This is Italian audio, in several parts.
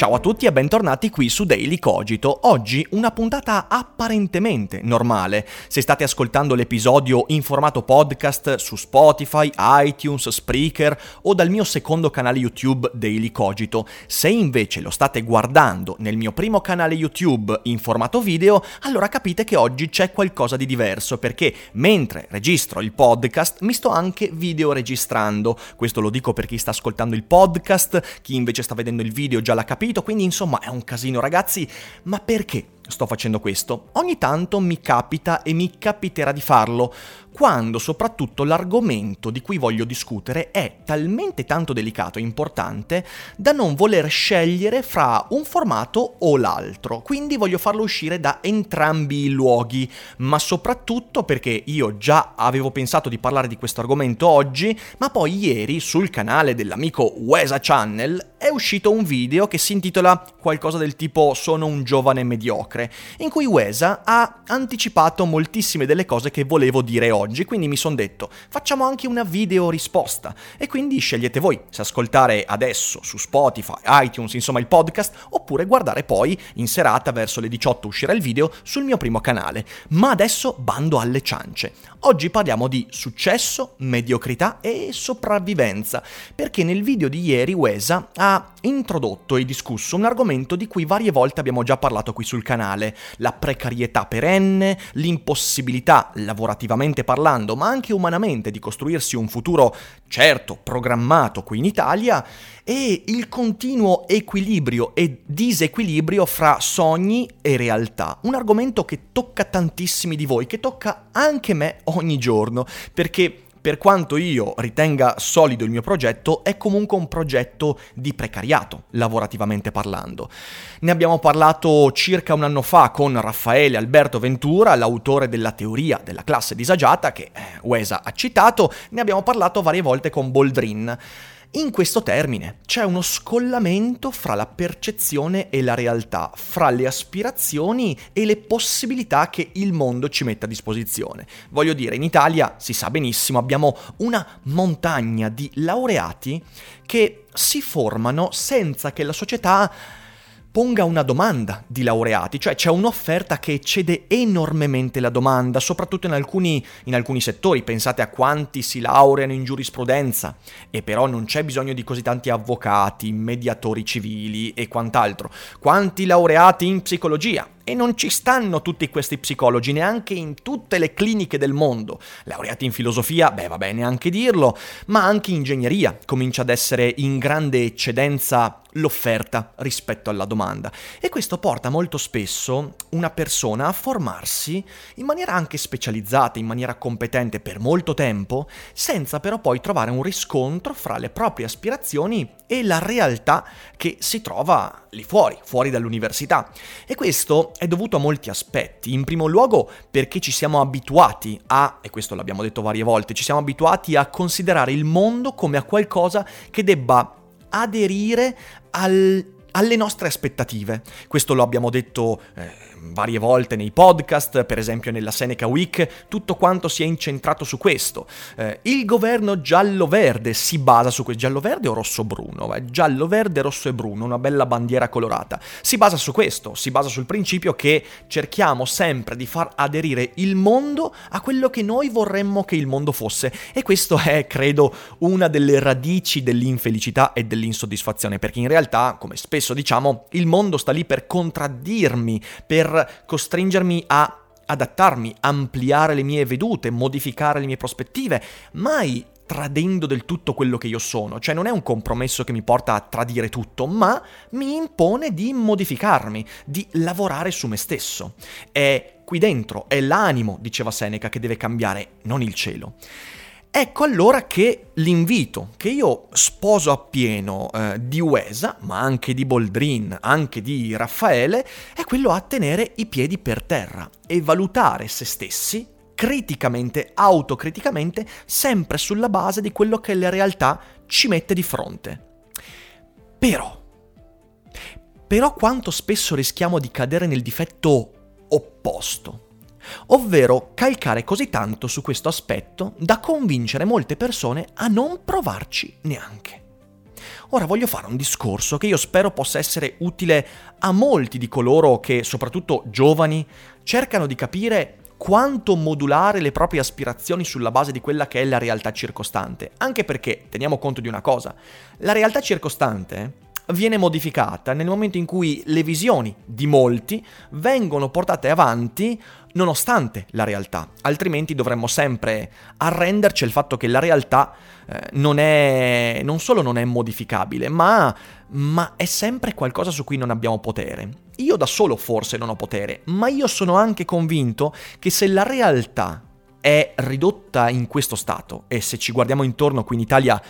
Ciao a tutti e bentornati qui su Daily Cogito. Oggi una puntata apparentemente normale. Se state ascoltando l'episodio in formato podcast su Spotify, iTunes, Spreaker o dal mio secondo canale YouTube Daily Cogito. Se invece lo state guardando nel mio primo canale YouTube in formato video, allora capite che oggi c'è qualcosa di diverso perché mentre registro il podcast mi sto anche video registrando. Questo lo dico per chi sta ascoltando il podcast, chi invece sta vedendo il video già l'ha capito capito? Quindi insomma è un casino ragazzi, ma perché sto facendo questo? Ogni tanto mi capita e mi capiterà di farlo quando soprattutto l'argomento di cui voglio discutere è talmente tanto delicato e importante da non voler scegliere fra un formato o l'altro. Quindi voglio farlo uscire da entrambi i luoghi, ma soprattutto perché io già avevo pensato di parlare di questo argomento oggi, ma poi ieri sul canale dell'amico Wesa Channel è uscito un video che si intitola qualcosa del tipo Sono un giovane mediocre, in cui Wesa ha anticipato moltissime delle cose che volevo dire oggi oggi, quindi mi sono detto facciamo anche una video risposta e quindi scegliete voi se ascoltare adesso su Spotify, iTunes, insomma il podcast, oppure guardare poi in serata verso le 18 uscirà il video sul mio primo canale. Ma adesso bando alle ciance. Oggi parliamo di successo, mediocrità e sopravvivenza, perché nel video di ieri Wesa ha introdotto e discusso un argomento di cui varie volte abbiamo già parlato qui sul canale, la precarietà perenne, l'impossibilità lavorativamente parlando, ma anche umanamente di costruirsi un futuro certo programmato qui in Italia e il continuo equilibrio e disequilibrio fra sogni e realtà. Un argomento che tocca tantissimi di voi, che tocca anche me ogni giorno, perché per quanto io ritenga solido il mio progetto, è comunque un progetto di precariato, lavorativamente parlando. Ne abbiamo parlato circa un anno fa con Raffaele Alberto Ventura, l'autore della teoria della classe disagiata, che eh, Wesa ha citato, ne abbiamo parlato varie volte con Boldrin. In questo termine c'è uno scollamento fra la percezione e la realtà, fra le aspirazioni e le possibilità che il mondo ci mette a disposizione. Voglio dire, in Italia, si sa benissimo, abbiamo una montagna di laureati che si formano senza che la società ponga una domanda di laureati, cioè c'è un'offerta che eccede enormemente la domanda, soprattutto in alcuni, in alcuni, settori, pensate a quanti si laureano in giurisprudenza, e però non c'è bisogno di così tanti avvocati, mediatori civili e quant'altro, quanti laureati in psicologia, e non ci stanno tutti questi psicologi neanche in tutte le cliniche del mondo. Laureati in filosofia, beh vabbè neanche dirlo, ma anche ingegneria comincia ad essere in grande eccedenza l'offerta rispetto alla domanda. E questo porta molto spesso una persona a formarsi in maniera anche specializzata, in maniera competente per molto tempo, senza però poi trovare un riscontro fra le proprie aspirazioni e la realtà che si trova lì fuori, fuori dall'università. E questo è dovuto a molti aspetti. In primo luogo perché ci siamo abituati a, e questo l'abbiamo detto varie volte, ci siamo abituati a considerare il mondo come a qualcosa che debba aderire al, alle nostre aspettative. Questo lo abbiamo detto... Eh, varie volte nei podcast, per esempio nella Seneca Week, tutto quanto si è incentrato su questo. Eh, il governo giallo-verde si basa su questo, giallo-verde o rosso-bruno? Eh, giallo-verde, rosso e bruno, una bella bandiera colorata. Si basa su questo, si basa sul principio che cerchiamo sempre di far aderire il mondo a quello che noi vorremmo che il mondo fosse e questo è, credo, una delle radici dell'infelicità e dell'insoddisfazione, perché in realtà, come spesso diciamo, il mondo sta lì per contraddirmi, per costringermi a adattarmi, ampliare le mie vedute, modificare le mie prospettive, mai tradendo del tutto quello che io sono, cioè non è un compromesso che mi porta a tradire tutto, ma mi impone di modificarmi, di lavorare su me stesso. È qui dentro, è l'animo, diceva Seneca, che deve cambiare, non il cielo. Ecco allora che l'invito che io sposo appieno eh, di Uesa, ma anche di Boldrin, anche di Raffaele, è quello a tenere i piedi per terra e valutare se stessi criticamente, autocriticamente, sempre sulla base di quello che la realtà ci mette di fronte. Però, però quanto spesso rischiamo di cadere nel difetto opposto ovvero calcare così tanto su questo aspetto da convincere molte persone a non provarci neanche. Ora voglio fare un discorso che io spero possa essere utile a molti di coloro che, soprattutto giovani, cercano di capire quanto modulare le proprie aspirazioni sulla base di quella che è la realtà circostante. Anche perché, teniamo conto di una cosa, la realtà circostante viene modificata nel momento in cui le visioni di molti vengono portate avanti nonostante la realtà, altrimenti dovremmo sempre arrenderci al fatto che la realtà eh, non è non solo non è modificabile, ma, ma è sempre qualcosa su cui non abbiamo potere. Io da solo forse non ho potere, ma io sono anche convinto che se la realtà è ridotta in questo stato e se ci guardiamo intorno qui in Italia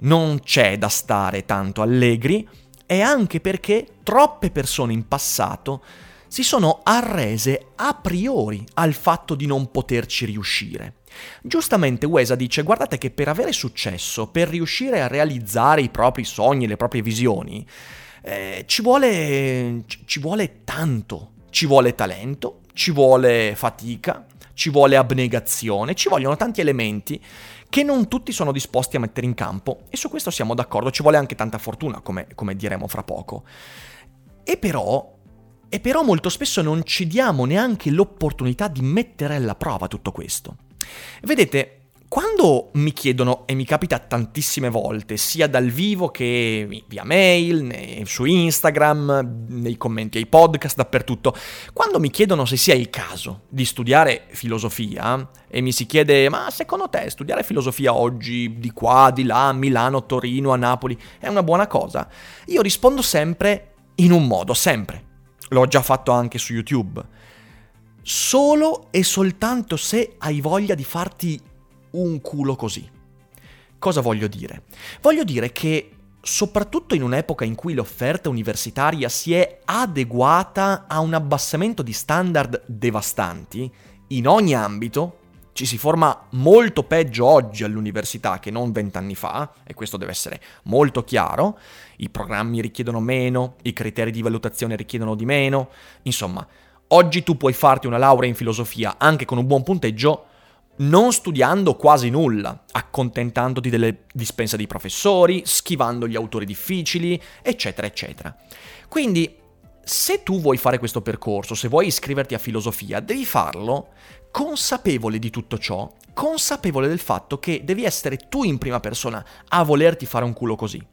non c'è da stare tanto allegri, è anche perché troppe persone in passato si sono arrese a priori al fatto di non poterci riuscire. Giustamente Wesa dice guardate che per avere successo, per riuscire a realizzare i propri sogni, le proprie visioni, eh, ci, vuole, ci vuole tanto, ci vuole talento, ci vuole fatica, ci vuole abnegazione, ci vogliono tanti elementi che non tutti sono disposti a mettere in campo e su questo siamo d'accordo, ci vuole anche tanta fortuna, come, come diremo fra poco. E però e però molto spesso non ci diamo neanche l'opportunità di mettere alla prova tutto questo. Vedete, quando mi chiedono, e mi capita tantissime volte, sia dal vivo che via mail, su Instagram, nei commenti ai podcast, dappertutto, quando mi chiedono se sia il caso di studiare filosofia, e mi si chiede, ma secondo te studiare filosofia oggi, di qua, di là, a Milano, Torino, a Napoli, è una buona cosa? Io rispondo sempre in un modo, sempre. L'ho già fatto anche su YouTube. Solo e soltanto se hai voglia di farti un culo così. Cosa voglio dire? Voglio dire che soprattutto in un'epoca in cui l'offerta universitaria si è adeguata a un abbassamento di standard devastanti, in ogni ambito, ci si forma molto peggio oggi all'università che non vent'anni fa, e questo deve essere molto chiaro, i programmi richiedono meno, i criteri di valutazione richiedono di meno, insomma, oggi tu puoi farti una laurea in filosofia anche con un buon punteggio non studiando quasi nulla, accontentandoti delle dispense dei professori, schivando gli autori difficili, eccetera, eccetera. Quindi, se tu vuoi fare questo percorso, se vuoi iscriverti a filosofia, devi farlo consapevole di tutto ciò, consapevole del fatto che devi essere tu in prima persona a volerti fare un culo così.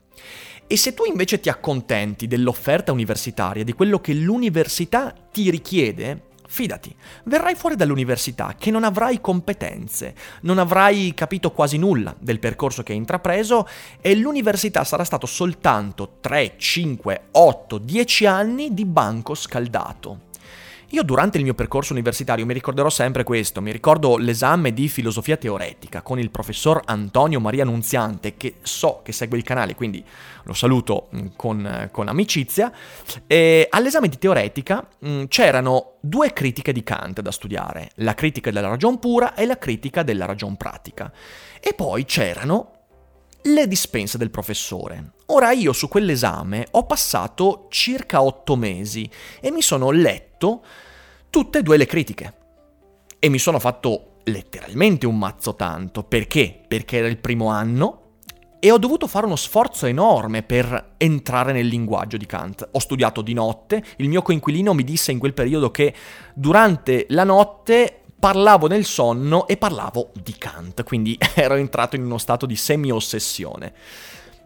E se tu invece ti accontenti dell'offerta universitaria, di quello che l'università ti richiede, Fidati, verrai fuori dall'università che non avrai competenze, non avrai capito quasi nulla del percorso che hai intrapreso e l'università sarà stato soltanto 3, 5, 8, 10 anni di banco scaldato. Io durante il mio percorso universitario mi ricorderò sempre questo, mi ricordo l'esame di filosofia teoretica con il professor Antonio Maria Nunziante, che so che segue il canale, quindi lo saluto mm, con, con amicizia, e all'esame di teoretica mh, mm, c'erano due critiche di Kant da studiare, la critica della ragion pura e la critica della ragion pratica. E poi c'erano le dispense del professore. Ora io su quell'esame ho passato circa otto mesi e mi sono letto tutte e due le critiche. E mi sono fatto letteralmente un mazzo tanto. Perché? Perché era il primo anno e ho dovuto fare uno sforzo enorme per entrare nel linguaggio di Kant. Ho studiato di notte, il mio coinquilino mi disse in quel periodo che durante la notte parlavo nel sonno e parlavo di Kant, quindi ero entrato in uno stato di semi-ossessione.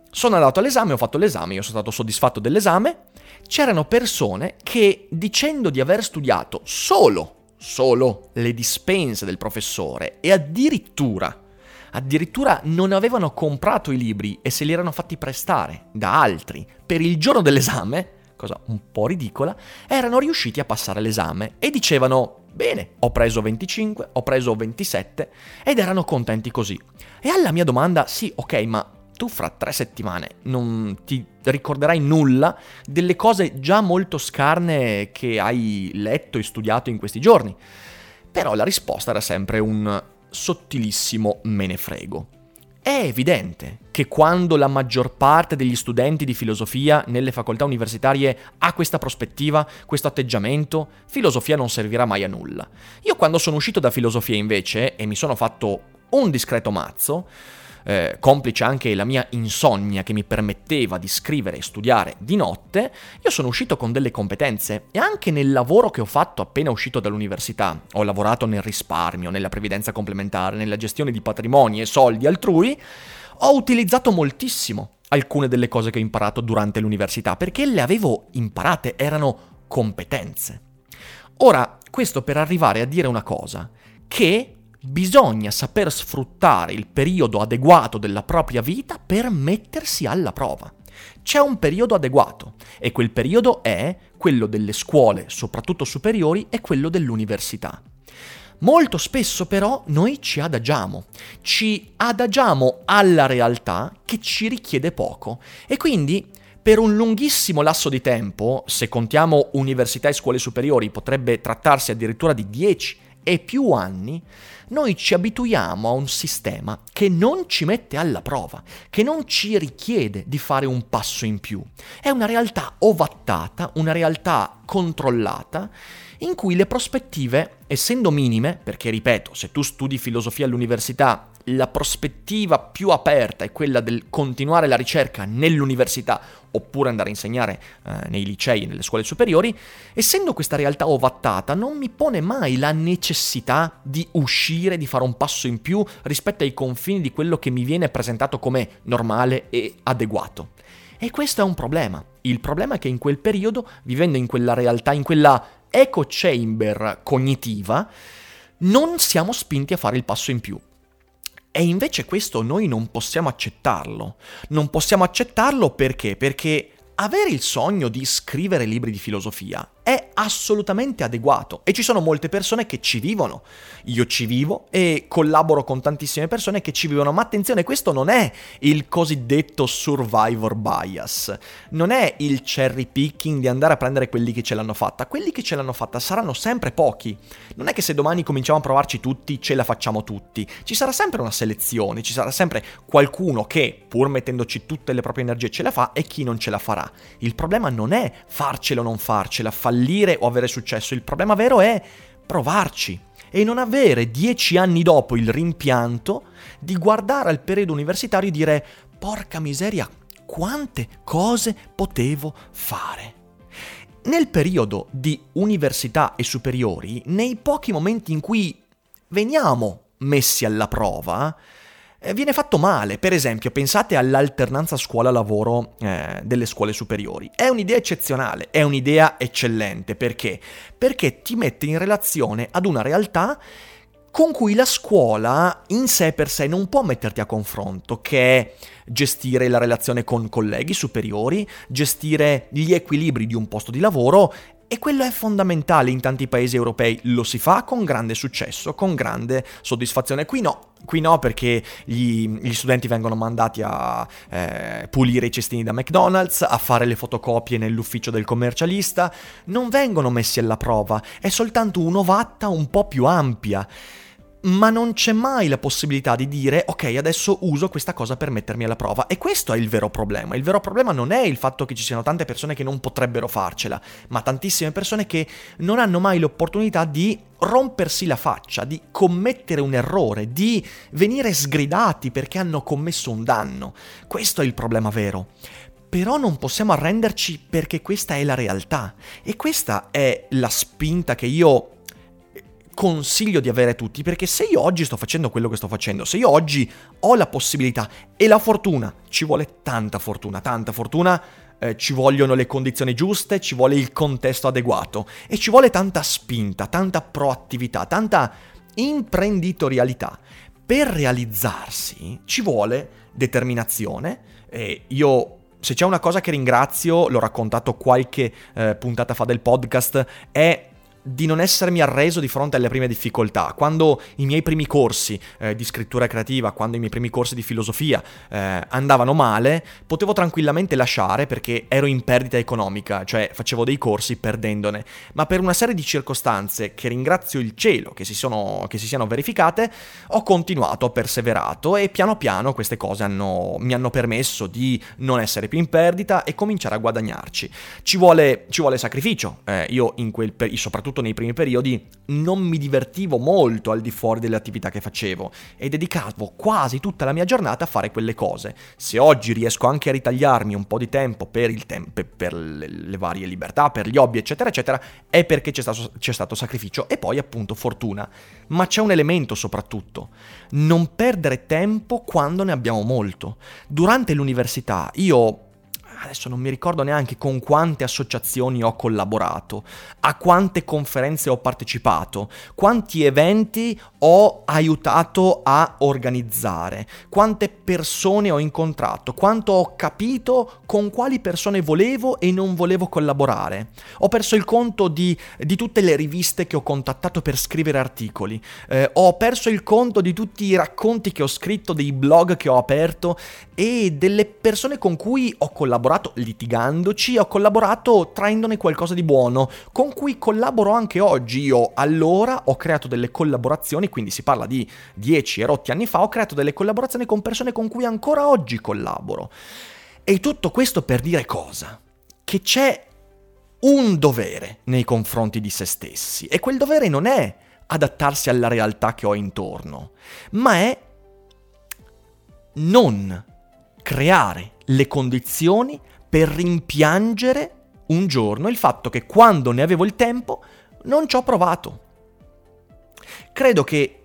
Sono andato all'esame, ho fatto l'esame, io sono stato soddisfatto dell'esame. C'erano persone che, dicendo di aver studiato solo, solo le dispense del professore e addirittura addirittura non avevano comprato i libri e se li erano fatti prestare da altri per il giorno dell'esame, cosa un po' ridicola, erano riusciti a passare l'esame e dicevano Bene, ho preso 25, ho preso 27 ed erano contenti così. E alla mia domanda, sì, ok, ma tu fra tre settimane non ti ricorderai nulla delle cose già molto scarne che hai letto e studiato in questi giorni. Però la risposta era sempre un sottilissimo me ne frego. È evidente che quando la maggior parte degli studenti di filosofia nelle facoltà universitarie ha questa prospettiva, questo atteggiamento, filosofia non servirà mai a nulla. Io quando sono uscito da filosofia invece e mi sono fatto un discreto mazzo, eh, complice anche la mia insonnia che mi permetteva di scrivere e studiare di notte, io sono uscito con delle competenze e anche nel lavoro che ho fatto appena uscito dall'università. Ho lavorato nel risparmio, nella previdenza complementare, nella gestione di patrimoni e soldi altrui, ho utilizzato moltissimo alcune delle cose che ho imparato durante l'università perché le avevo imparate, erano competenze. Ora, questo per arrivare a dire una cosa, che bisogna saper sfruttare il periodo adeguato della propria vita per mettersi alla prova. C'è un periodo adeguato e quel periodo è quello delle scuole, soprattutto superiori, e quello dell'università. Molto spesso però noi ci adagiamo, ci adagiamo alla realtà che ci richiede poco e quindi per un lunghissimo lasso di tempo, se contiamo università e scuole superiori, potrebbe trattarsi addirittura di 10 e più anni, noi ci abituiamo a un sistema che non ci mette alla prova, che non ci richiede di fare un passo in più. È una realtà ovattata, una realtà controllata, in cui le prospettive, essendo minime, perché ripeto, se tu studi filosofia all'università la prospettiva più aperta è quella del continuare la ricerca nell'università oppure andare a insegnare eh, nei licei e nelle scuole superiori, essendo questa realtà ovattata non mi pone mai la necessità di uscire, di fare un passo in più rispetto ai confini di quello che mi viene presentato come normale e adeguato. E questo è un problema. Il problema è che in quel periodo, vivendo in quella realtà, in quella echo chamber cognitiva, non siamo spinti a fare il passo in più. E invece questo noi non possiamo accettarlo. Non possiamo accettarlo perché? Perché avere il sogno di scrivere libri di filosofia è assolutamente adeguato e ci sono molte persone che ci vivono. Io ci vivo e collaboro con tantissime persone che ci vivono, ma attenzione, questo non è il cosiddetto survivor bias, non è il cherry picking di andare a prendere quelli che ce l'hanno fatta, quelli che ce l'hanno fatta saranno sempre pochi. Non è che se domani cominciamo a provarci tutti, ce la facciamo tutti. Ci sarà sempre una selezione, ci sarà sempre qualcuno che, pur mettendoci tutte le proprie energie, ce la fa e chi non ce la farà. Il problema non è farcela o non farcela, fallire fallire o avere successo, il problema vero è provarci e non avere dieci anni dopo il rimpianto di guardare al periodo universitario e dire porca miseria, quante cose potevo fare. Nel periodo di università e superiori, nei pochi momenti in cui veniamo messi alla prova, viene fatto male. Per esempio, pensate all'alternanza scuola-lavoro eh, delle scuole superiori. È un'idea eccezionale, è un'idea eccellente. Perché? Perché ti mette in relazione ad una realtà con cui la scuola in sé per sé non può metterti a confronto, che è gestire la relazione con colleghi superiori, gestire gli equilibri di un posto di lavoro e quello è fondamentale in tanti paesi europei, lo si fa con grande successo, con grande soddisfazione. Qui no, qui no perché gli, gli studenti vengono mandati a eh, pulire i cestini da McDonald's, a fare le fotocopie nell'ufficio del commercialista, non vengono messi alla prova, è soltanto un'ovatta un po' più ampia ma non c'è mai la possibilità di dire ok adesso uso questa cosa per mettermi alla prova e questo è il vero problema. Il vero problema non è il fatto che ci siano tante persone che non potrebbero farcela, ma tantissime persone che non hanno mai l'opportunità di rompersi la faccia, di commettere un errore, di venire sgridati perché hanno commesso un danno. Questo è il problema vero. Però non possiamo arrenderci perché questa è la realtà e questa è la spinta che io consiglio di avere tutti, perché se io oggi sto facendo quello che sto facendo, se io oggi ho la possibilità e la fortuna, ci vuole tanta fortuna, tanta fortuna, eh, ci vogliono le condizioni giuste, ci vuole il contesto adeguato e ci vuole tanta spinta, tanta proattività, tanta imprenditorialità per realizzarsi ci vuole determinazione. E io se c'è una cosa che ringrazio, l'ho raccontato qualche eh, puntata fa del podcast, è di non essermi arreso di fronte alle prime difficoltà. Quando i miei primi corsi eh, di scrittura creativa, quando i miei primi corsi di filosofia eh, andavano male, potevo tranquillamente lasciare perché ero in perdita economica, cioè facevo dei corsi perdendone. Ma per una serie di circostanze che ringrazio il cielo che si, sono, che si siano verificate, ho continuato, ho perseverato e piano piano queste cose hanno, mi hanno permesso di non essere più in perdita e cominciare a guadagnarci. Ci vuole, ci vuole sacrificio. Eh, io in quel per- soprattutto soprattutto nei primi periodi, non mi divertivo molto al di fuori delle attività che facevo e dedicavo quasi tutta la mia giornata a fare quelle cose. Se oggi riesco anche a ritagliarmi un po' di tempo per, tempo, per le, varie libertà, per gli hobby, eccetera, eccetera, è perché c'è stato, c'è stato sacrificio e poi appunto fortuna. Ma c'è un elemento soprattutto, non perdere tempo quando ne abbiamo molto. Durante l'università io adesso non mi ricordo neanche con quante associazioni ho collaborato, a quante conferenze ho partecipato, quanti eventi ho aiutato a organizzare, quante persone ho incontrato, quanto ho capito con quali persone volevo e non volevo collaborare. Ho perso il conto di, di tutte le riviste che ho contattato per scrivere articoli, eh, ho perso il conto di tutti i racconti che ho scritto, dei blog che ho aperto e delle persone con cui ho collaborato litigandoci, ho collaborato traendone qualcosa di buono, con cui collaboro anche oggi. Io allora ho creato delle collaborazioni, quindi si parla di 10 erotti anni fa, ho creato delle collaborazioni con persone con cui ancora oggi collaboro. E tutto questo per dire cosa? Che c'è un dovere nei confronti di se stessi e quel dovere non è adattarsi alla realtà che ho intorno, ma è non creare le condizioni per rimpiangere un giorno il fatto che quando ne avevo il tempo non ci ho provato. Credo che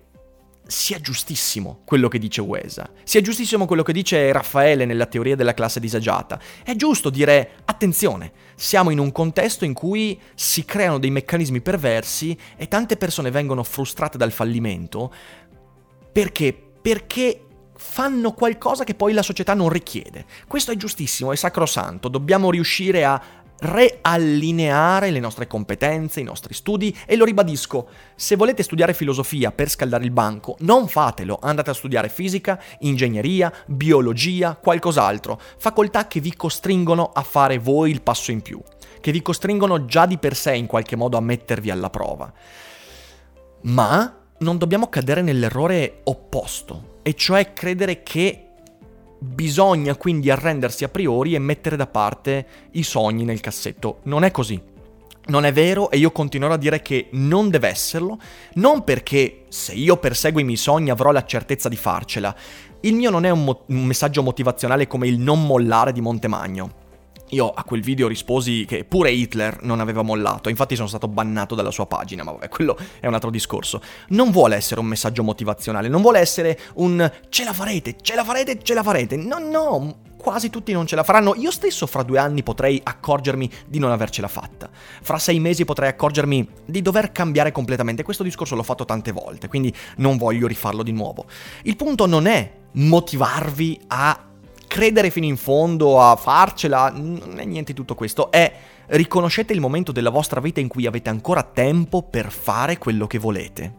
sia giustissimo quello che dice Uesa, sia giustissimo quello che dice Raffaele nella teoria della classe disagiata. È giusto dire attenzione, siamo in un contesto in cui si creano dei meccanismi perversi e tante persone vengono frustrate dal fallimento perché? Perché fanno qualcosa che poi la società non richiede. Questo è giustissimo, è sacrosanto, dobbiamo riuscire a reallineare le nostre competenze, i nostri studi e lo ribadisco, se volete studiare filosofia per scaldare il banco, non fatelo, andate a studiare fisica, ingegneria, biologia, qualcos'altro, facoltà che vi costringono a fare voi il passo in più, che vi costringono già di per sé in qualche modo a mettervi alla prova. Ma non dobbiamo cadere nell'errore opposto, e cioè credere che bisogna quindi arrendersi a priori e mettere da parte i sogni nel cassetto. Non è così. Non è vero e io continuerò a dire che non deve esserlo, non perché se io perseguo i miei sogni avrò la certezza di farcela. Il mio non è un, mo- un messaggio motivazionale come il non mollare di Montemagno. Io a quel video risposi che pure Hitler non aveva mollato, infatti sono stato bannato dalla sua pagina, ma vabbè, quello è un altro discorso. Non vuole essere un messaggio motivazionale, non vuole essere un ce la farete, ce la farete, ce la farete. No, no, quasi tutti non ce la faranno. Io stesso fra due anni potrei accorgermi di non avercela fatta. Fra sei mesi potrei accorgermi di dover cambiare completamente. Questo discorso l'ho fatto tante volte, quindi non voglio rifarlo di nuovo. Il punto non è motivarvi a credere fino in fondo, a farcela, non è niente di tutto questo, è riconoscete il momento della vostra vita in cui avete ancora tempo per fare quello che volete.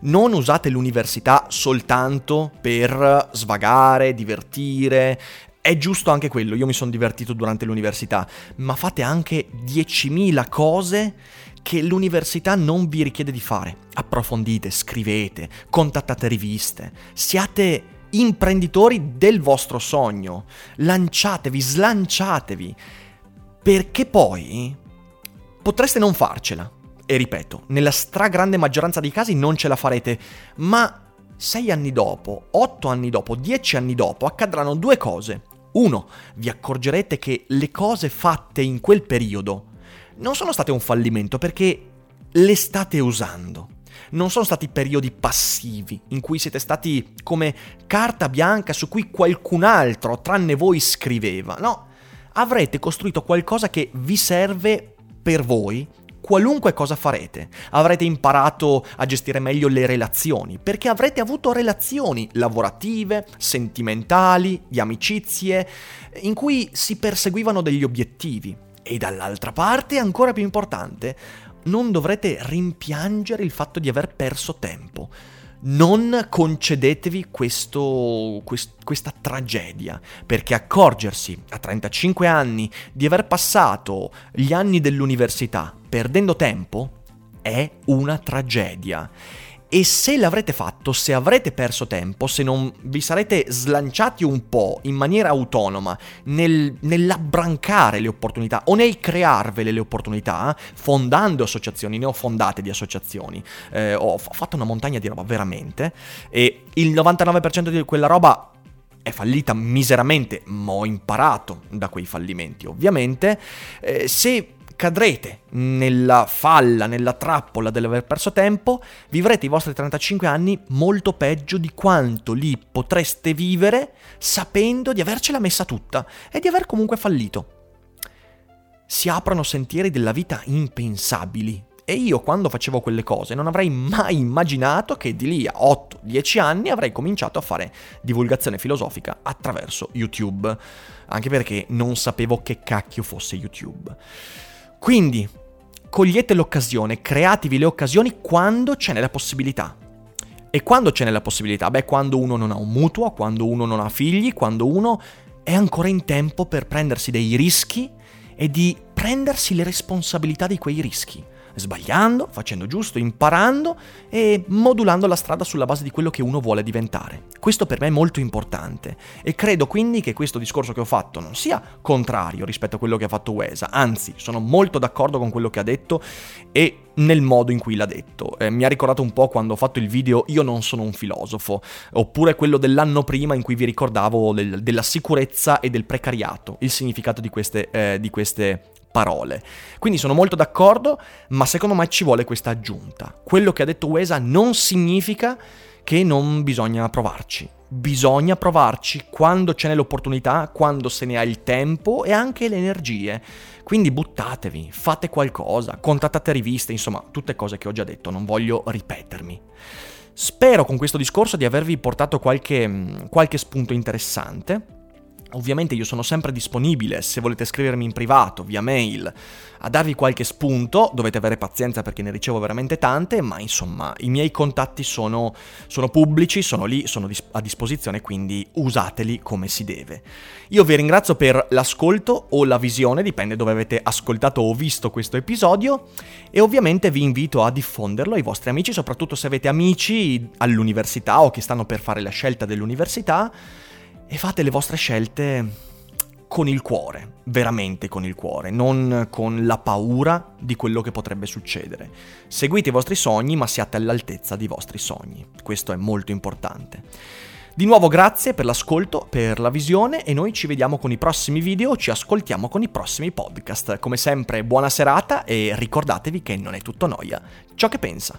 Non usate l'università soltanto per svagare, divertire, è giusto anche quello, io mi sono divertito durante l'università, ma fate anche 10.000 cose che l'università non vi richiede di fare. Approfondite, scrivete, contattate riviste, siate imprenditori del vostro sogno. Lanciatevi, slanciatevi, perché poi potreste non farcela. E ripeto, nella stragrande maggioranza dei casi non ce la farete, ma sei anni dopo, otto anni dopo, dieci anni dopo accadranno due cose. Uno, vi accorgerete che le cose fatte in quel periodo non sono state un fallimento perché le state usando non sono stati periodi passivi in cui siete stati come carta bianca su cui qualcun altro, tranne voi, scriveva. No, avrete costruito qualcosa che vi serve per voi qualunque cosa farete. Avrete imparato a gestire meglio le relazioni, perché avrete avuto relazioni lavorative, sentimentali, di amicizie, in cui si perseguivano degli obiettivi. E dall'altra parte, ancora più importante, non dovrete rimpiangere il fatto di aver perso tempo non concedetevi questo, quest, questa tragedia, perché accorgersi a 35 anni di aver passato gli anni dell'università perdendo tempo è una tragedia. E se l'avrete fatto, se avrete perso tempo, se non vi sarete slanciati un po' in maniera autonoma nel, nell'abbrancare le opportunità o nel crearvele le opportunità, fondando associazioni, ne ho fondate di associazioni, eh, ho fatto una montagna di roba veramente, e il 99% di quella roba è fallita miseramente, ma ho imparato da quei fallimenti, ovviamente. Eh, se cadrete nella falla, nella trappola dell'aver perso tempo, vivrete i vostri 35 anni molto peggio di quanto li potreste vivere sapendo di avercela messa tutta e di aver comunque fallito. Si aprono sentieri della vita impensabili. E io quando facevo quelle cose non avrei mai immaginato che di lì a 8-10 anni avrei cominciato a fare divulgazione filosofica attraverso YouTube. Anche perché non sapevo che cacchio fosse YouTube. Quindi cogliete l'occasione, createvi le occasioni quando ce n'è la possibilità. E quando ce n'è la possibilità? Beh, quando uno non ha un mutuo, quando uno non ha figli, quando uno è ancora in tempo per prendersi dei rischi e di prendersi le responsabilità di quei rischi sbagliando, facendo giusto, imparando e modulando la strada sulla base di quello che uno vuole diventare. Questo per me è molto importante e credo quindi che questo discorso che ho fatto non sia contrario rispetto a quello che ha fatto Wesa, anzi sono molto d'accordo con quello che ha detto e nel modo in cui l'ha detto. Eh, mi ha ricordato un po' quando ho fatto il video Io non sono un filosofo, oppure quello dell'anno prima in cui vi ricordavo del, della sicurezza e del precariato, il significato di queste, eh, di queste parole. Quindi sono molto d'accordo, ma secondo me ci vuole questa aggiunta. Quello che ha detto Wesa non significa che non bisogna provarci. Bisogna provarci quando ce n'è l'opportunità, quando se ne ha il tempo e anche le energie. Quindi buttatevi, fate qualcosa, contattate riviste, insomma, tutte cose che ho già detto, non voglio ripetermi. Spero con questo discorso di avervi portato qualche, qualche spunto interessante. Ovviamente io sono sempre disponibile, se volete scrivermi in privato, via mail, a darvi qualche spunto, dovete avere pazienza perché ne ricevo veramente tante, ma insomma i miei contatti sono, sono pubblici, sono lì, sono a disposizione, quindi usateli come si deve. Io vi ringrazio per l'ascolto o la visione, dipende dove avete ascoltato o visto questo episodio, e ovviamente vi invito a diffonderlo ai vostri amici, soprattutto se avete amici all'università o che stanno per fare la scelta dell'università e fate le vostre scelte con il cuore, veramente con il cuore, non con la paura di quello che potrebbe succedere. Seguite i vostri sogni, ma siate all'altezza dei vostri sogni. Questo è molto importante. Di nuovo grazie per l'ascolto, per la visione e noi ci vediamo con i prossimi video, ci ascoltiamo con i prossimi podcast. Come sempre buona serata e ricordatevi che non è tutto noia ciò che pensa.